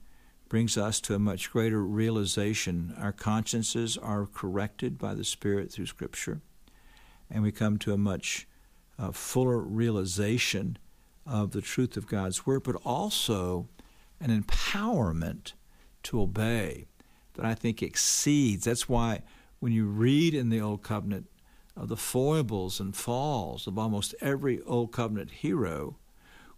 Speaker 2: brings us to a much greater realization. Our consciences are corrected by the Spirit through Scripture, and we come to a much uh, fuller realization of the truth of God's Word, but also an empowerment to obey that I think exceeds. That's why when you read in the Old Covenant of the foibles and falls of almost every Old Covenant hero,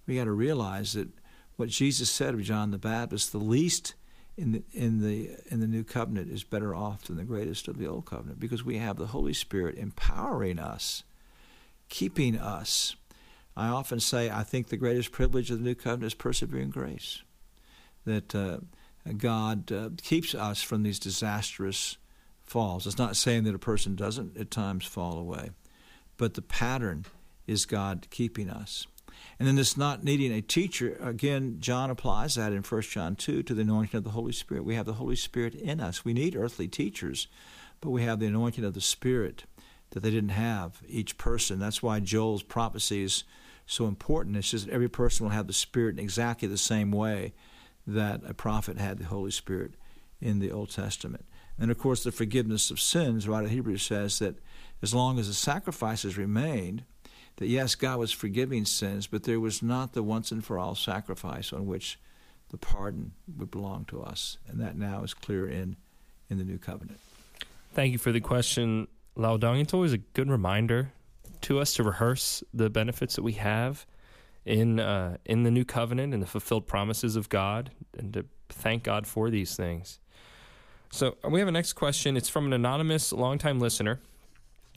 Speaker 2: we got to realize that what Jesus said of John the Baptist, the least in the in the in the new covenant is better off than the greatest of the old covenant because we have the Holy Spirit empowering us, keeping us. I often say I think the greatest privilege of the new covenant is persevering grace. That uh, God uh, keeps us from these disastrous falls. It's not saying that a person doesn't at times fall away, but the pattern is God keeping us. And then this not needing a teacher, again, John applies that in 1 John 2 to the anointing of the Holy Spirit. We have the Holy Spirit in us. We need earthly teachers, but we have the anointing of the Spirit that they didn't have, each person. That's why Joel's prophecy is so important. It's just that every person will have the Spirit in exactly the same way that a prophet had the Holy Spirit in the Old Testament. And of course, the forgiveness of sins, right? Hebrews says that as long as the sacrifices remained, that yes, God was forgiving sins, but there was not the once and for all sacrifice on which the pardon would belong to us. And that now is clear in, in the new covenant.
Speaker 1: Thank you for the question, Laodong. It's always a good reminder to us to rehearse the benefits that we have in uh, in the new covenant and the fulfilled promises of God, and to thank God for these things. So we have a next question. It's from an anonymous longtime listener.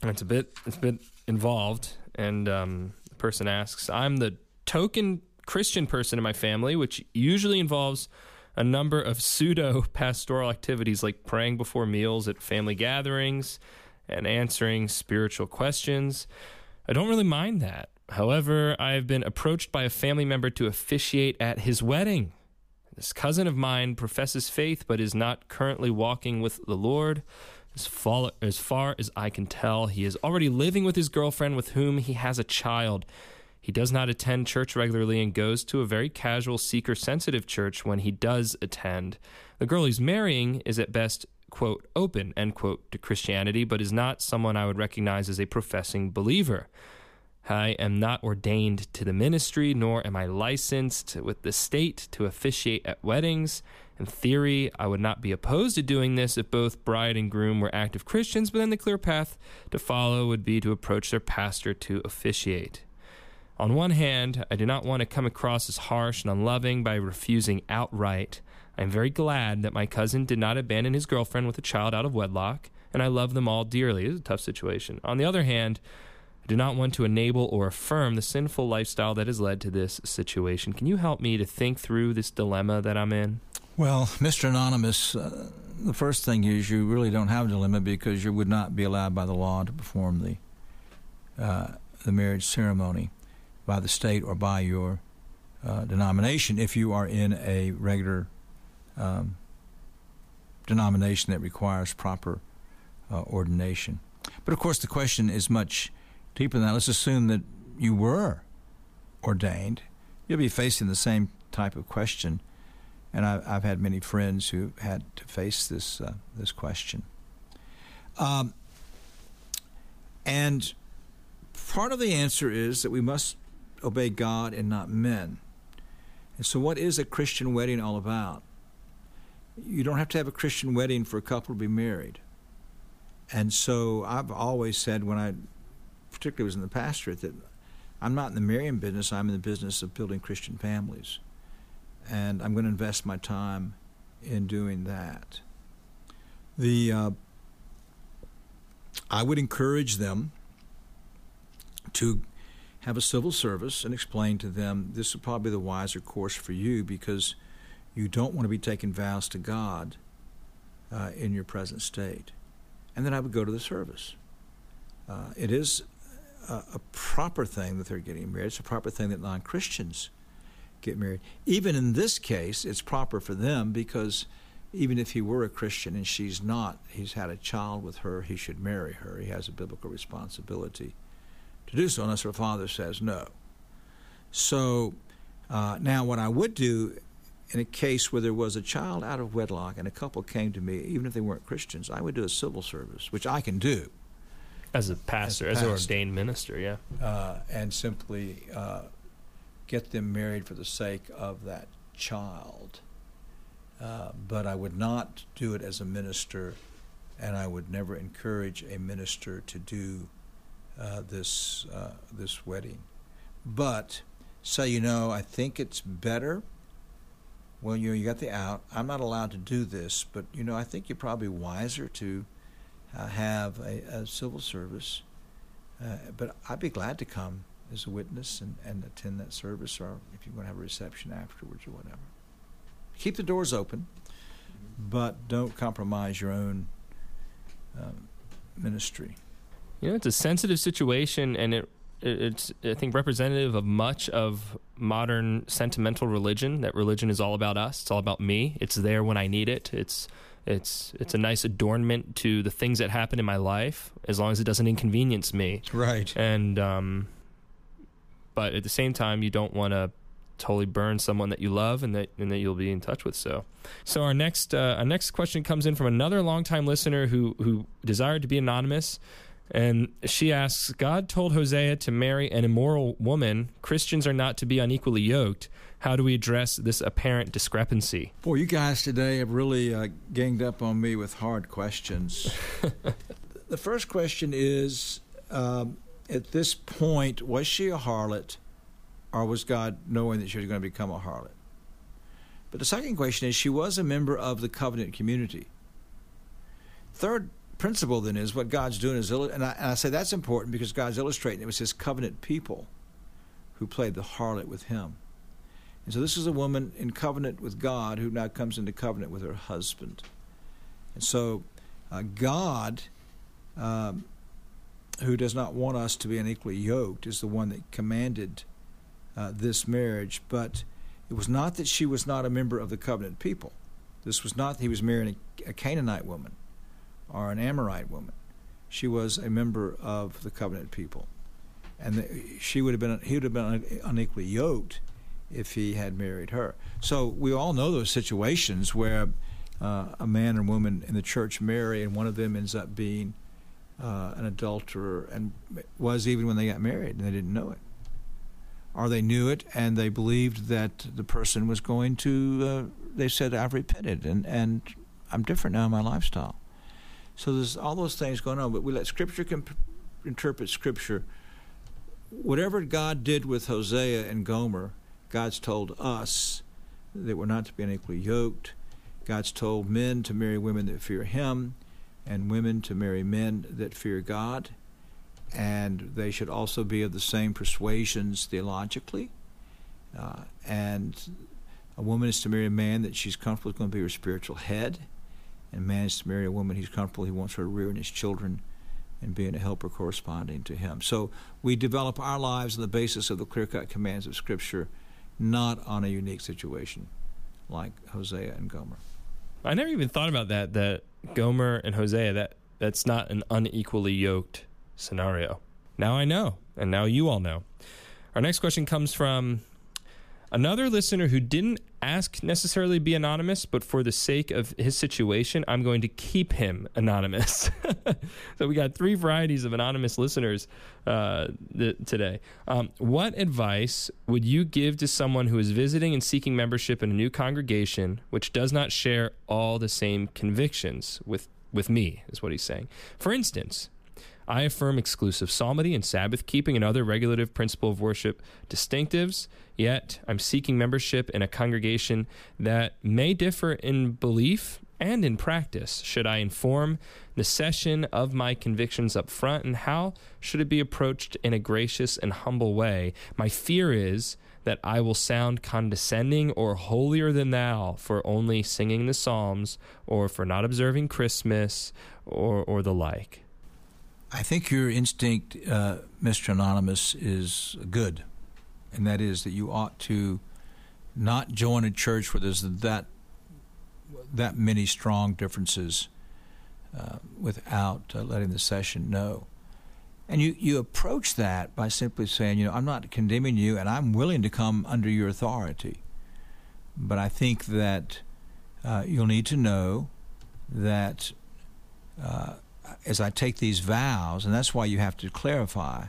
Speaker 1: It's a bit it's a bit involved, and um, the person asks, "I'm the token Christian person in my family, which usually involves." A number of pseudo pastoral activities like praying before meals at family gatherings and answering spiritual questions. I don't really mind that. However, I have been approached by a family member to officiate at his wedding. This cousin of mine professes faith but is not currently walking with the Lord. As far, as far as I can tell, he is already living with his girlfriend with whom he has a child. He does not attend church regularly and goes to a very casual, seeker sensitive church when he does attend. The girl he's marrying is at best, quote, open, end quote, to Christianity, but is not someone I would recognize as a professing believer. I am not ordained to the ministry, nor am I licensed with the state to officiate at weddings. In theory, I would not be opposed to doing this if both bride and groom were active Christians, but then the clear path to follow would be to approach their pastor to officiate. On one hand, I do not want to come across as harsh and unloving by refusing outright. I am very glad that my cousin did not abandon his girlfriend with a child out of wedlock, and I love them all dearly. It's a tough situation. On the other hand, I do not want to enable or affirm the sinful lifestyle that has led to this situation. Can you help me to think through this dilemma that I'm in?
Speaker 2: Well, Mr. Anonymous, uh, the first thing is you really don't have a dilemma because you would not be allowed by the law to perform the uh, the marriage ceremony by the state or by your uh, denomination if you are in a regular um, denomination that requires proper uh, ordination. But of course, the question is much deeper than that. Let's assume that you were ordained. You'll be facing the same type of question and I've, I've had many friends who had to face this uh, this question. Um, and part of the answer is that we must obey God and not men. And so, what is a Christian wedding all about? You don't have to have a Christian wedding for a couple to be married. And so, I've always said when I, particularly was in the pastorate, that I'm not in the marrying business. I'm in the business of building Christian families and I'm going to invest my time in doing that. The uh, I would encourage them to have a civil service and explain to them this would probably be the wiser course for you because you don't want to be taking vows to God uh, in your present state. And then I would go to the service. Uh, it is a, a, proper thing that they're getting married. It's a proper thing that non Christians get married. Even in this case, it's proper for them because even if he were a Christian and she's not, he's had a child with her, he should marry her. He has a biblical responsibility to do so unless her father says no. So uh, now, what I would do in a case where there was a child out of wedlock and a couple came to me, even if they weren't Christians, I would do a civil service, which I can do.
Speaker 1: As a pastor, as, a pastor, as an ordained minister, yeah.
Speaker 2: Uh, and simply uh, get them married for the sake of that child. Uh, but I would not do it as a minister, and I would never encourage a minister to do uh, this uh, this wedding. But say, you know, I think it's better. Well, you know, you got the out. I'm not allowed to do this, but you know, I think you're probably wiser to uh, have a, a, civil service. Uh, but I'd be glad to come as a witness and, and attend that service, or if you want to have a reception afterwards or whatever. Keep the doors open, but don't compromise your own um, ministry.
Speaker 1: You know, it's a sensitive situation, and it it's I think representative of much of modern sentimental religion. That religion is all about us. It's all about me. It's there when I need it. It's it's it's a nice adornment to the things that happen in my life, as long as it doesn't inconvenience me.
Speaker 2: Right.
Speaker 1: And um, but at the same time, you don't want to totally burn someone that you love and that and that you'll be in touch with. So, so our next uh, our next question comes in from another longtime listener who who desired to be anonymous. And she asks, God told Hosea to marry an immoral woman. Christians are not to be unequally yoked. How do we address this apparent discrepancy?
Speaker 2: Boy, you guys today have really uh, ganged up on me with hard questions. the first question is um, at this point, was she a harlot, or was God knowing that she was going to become a harlot? But the second question is, she was a member of the covenant community. Third principle then is what God's doing is, and I, and I say that's important because God's illustrating it was His covenant people who played the harlot with Him. And so this is a woman in covenant with God who now comes into covenant with her husband. And so uh, God, um, who does not want us to be unequally yoked, is the one that commanded uh, this marriage. But it was not that she was not a member of the covenant people. This was not that he was marrying a, Canaanite woman or an Amorite woman. She was a member of the covenant people. And the, she would have been, he would have been unequally yoked if he had married her. So we all know those situations where uh, a man and woman in the church marry, and one of them ends up being uh, an adulterer, and was even when they got married, and they didn't know it. Or they knew it, and they believed that the person was going to. Uh, they said, "I've repented, and and I'm different now in my lifestyle." So there's all those things going on, but we let Scripture comp- interpret Scripture. Whatever God did with Hosea and Gomer, God's told us that we're not to be unequally yoked. God's told men to marry women that fear Him, and women to marry men that fear God. And they should also be of the same persuasions theologically. Uh, and a woman is to marry a man that she's comfortable is going to be her spiritual head. And a man is to marry a woman he's comfortable, he wants her to rear his children and being a helper corresponding to him. So we develop our lives on the basis of the clear cut commands of Scripture not on a unique situation like Hosea and Gomer.
Speaker 1: I never even thought about that. That Gomer and Hosea that that's not an unequally yoked scenario. Now I know, and now you all know. Our next question comes from Another listener who didn't ask necessarily be anonymous, but for the sake of his situation, I'm going to keep him anonymous. so we got three varieties of anonymous listeners uh, th- today. Um, what advice would you give to someone who is visiting and seeking membership in a new congregation which does not share all the same convictions with with me? Is what he's saying. For instance, I affirm exclusive psalmody and Sabbath keeping and other regulative principle of worship distinctives, yet I'm seeking membership in a congregation that may differ in belief and in practice. Should I inform the session of my convictions up front, and how should it be approached in a gracious and humble way? My fear is that I will sound condescending or holier than thou for only singing the Psalms or for not observing Christmas or, or the like.
Speaker 2: I think your instinct, uh, Mr. Anonymous, is good, and that is that you ought to not join a church where there's that that many strong differences uh, without uh, letting the session know. And you, you approach that by simply saying, you know, I'm not condemning you, and I'm willing to come under your authority. But I think that uh, you'll need to know that uh, as I take these vows, and that's why you have to clarify,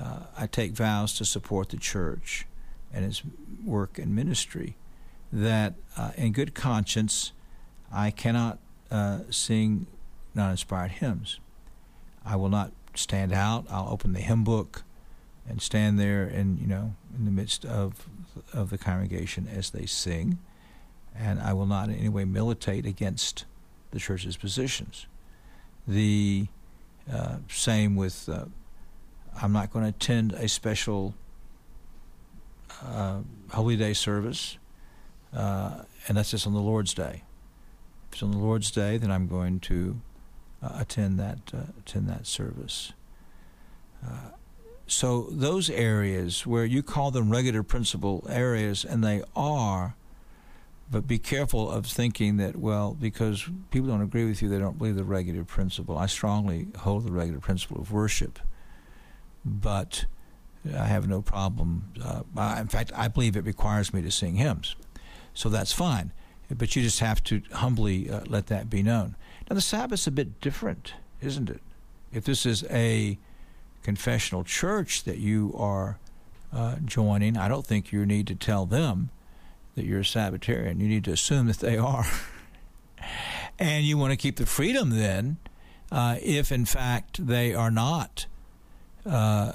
Speaker 2: uh, I take vows to support the church and its work and ministry, that uh, in good conscience, I cannot uh, sing non inspired hymns. I will not stand out. I'll open the hymn book and stand there and you know in the midst of of the congregation as they sing, and I will not in any way militate against the church's positions. The uh, same with uh, I'm not going to attend a special uh, Holy Day service, uh, and that's just on the Lord's Day. If it's on the Lord's Day, then I'm going to uh, attend that uh, attend that service. So those areas where you call them regular principle areas, and they are, but be careful of thinking that well, because people don't agree with you, they don't believe the regular principle. I strongly hold the regular principle of worship, but I have no problem. Uh, in fact, I believe it requires me to sing hymns, so that's fine. But you just have to humbly uh, let that be known. Now, the Sabbath's a bit different, isn't it? If this is a confessional church that you are uh, joining, I don't think you need to tell them that you're a Sabbatarian. You need to assume that they are. and you want to keep the freedom then, uh, if in fact they are not uh,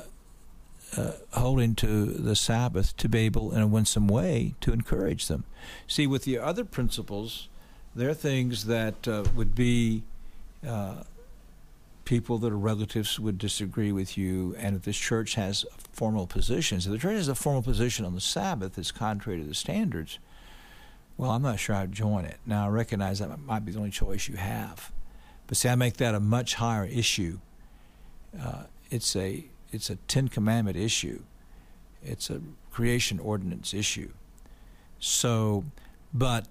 Speaker 2: uh, holding to the Sabbath, to be able in a winsome way to encourage them. See, with the other principles, there are things that uh, would be uh, people that are relatives would disagree with you, and if this church has formal positions, if the church has a formal position on the Sabbath that's contrary to the standards, well, I'm not sure I'd join it. Now, I recognize that might be the only choice you have, but see, I make that a much higher issue. Uh, it's a it's a Ten Commandment issue. It's a creation ordinance issue. So, but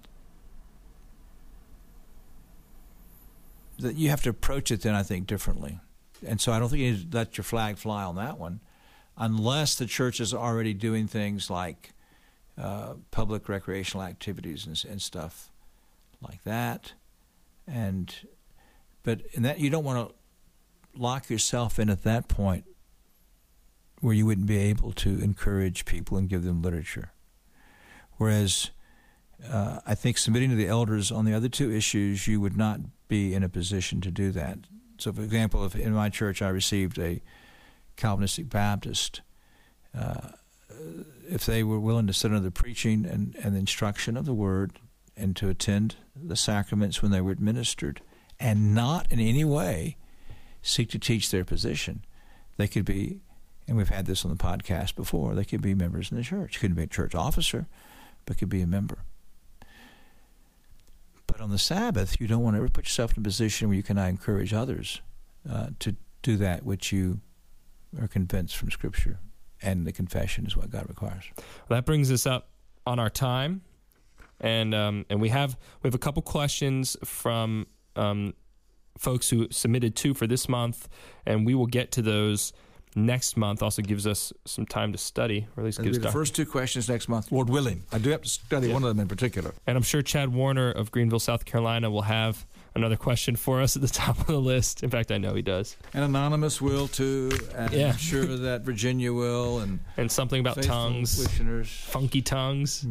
Speaker 2: that you have to approach it then I think differently. And so I don't think you need to let your flag fly on that one, unless the church is already doing things like uh, public recreational activities and, and, stuff like that. And but in that you don't want to lock yourself in at that point where you wouldn't be able to encourage people and give them literature. Whereas uh, I think submitting to the elders on the other two issues, you would not be in a position to do that. So, for example, if in my church I received a Calvinistic Baptist, uh, if they were willing to sit under the preaching and, and the instruction of the Word and to attend the sacraments when they were administered, and not in any way seek to teach their position, they could be, and we've had this on the podcast before, they could be members in the church. Couldn't be a church officer, but could be a member. On the Sabbath, you don't want to ever put yourself in a position where you cannot encourage others uh, to do that which you are convinced from Scripture. And the confession is what God requires.
Speaker 1: Well, that brings us up on our time. And um, and we have we have a couple questions from um, folks who submitted two for this month, and we will get to those next month also gives us some time to study, or at least gives
Speaker 2: the first two questions next month, Lord willing. I do have to study yeah. one of them in particular.
Speaker 1: And I'm sure Chad Warner of Greenville, South Carolina, will have another question for us at the top of the list. In fact, I know he does.
Speaker 2: And Anonymous will too. And yeah. I'm sure that Virginia will. And
Speaker 1: and something about tongues. Listeners. Funky tongues.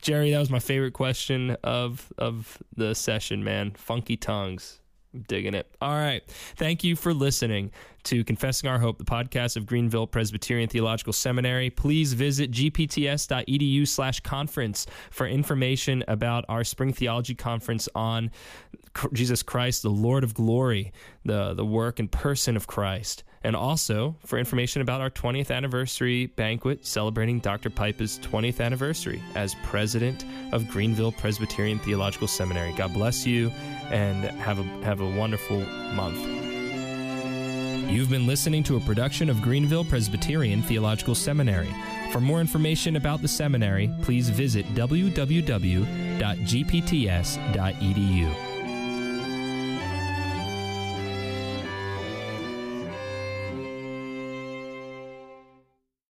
Speaker 1: Jerry, that was my favorite question of of the session, man. Funky tongues. I'm digging it. All right. Thank you for listening to Confessing Our Hope, the podcast of Greenville Presbyterian Theological Seminary. Please visit gpts.edu slash conference for information about our spring theology conference on Jesus Christ, the Lord of glory, the, the work and person of Christ. And also for information about our 20th anniversary banquet celebrating Dr. Pipa's 20th anniversary as president of Greenville Presbyterian Theological Seminary. God bless you and have a, have a wonderful month. You've been listening to a production of Greenville Presbyterian Theological Seminary. For more information about the seminary, please visit www.gpts.edu.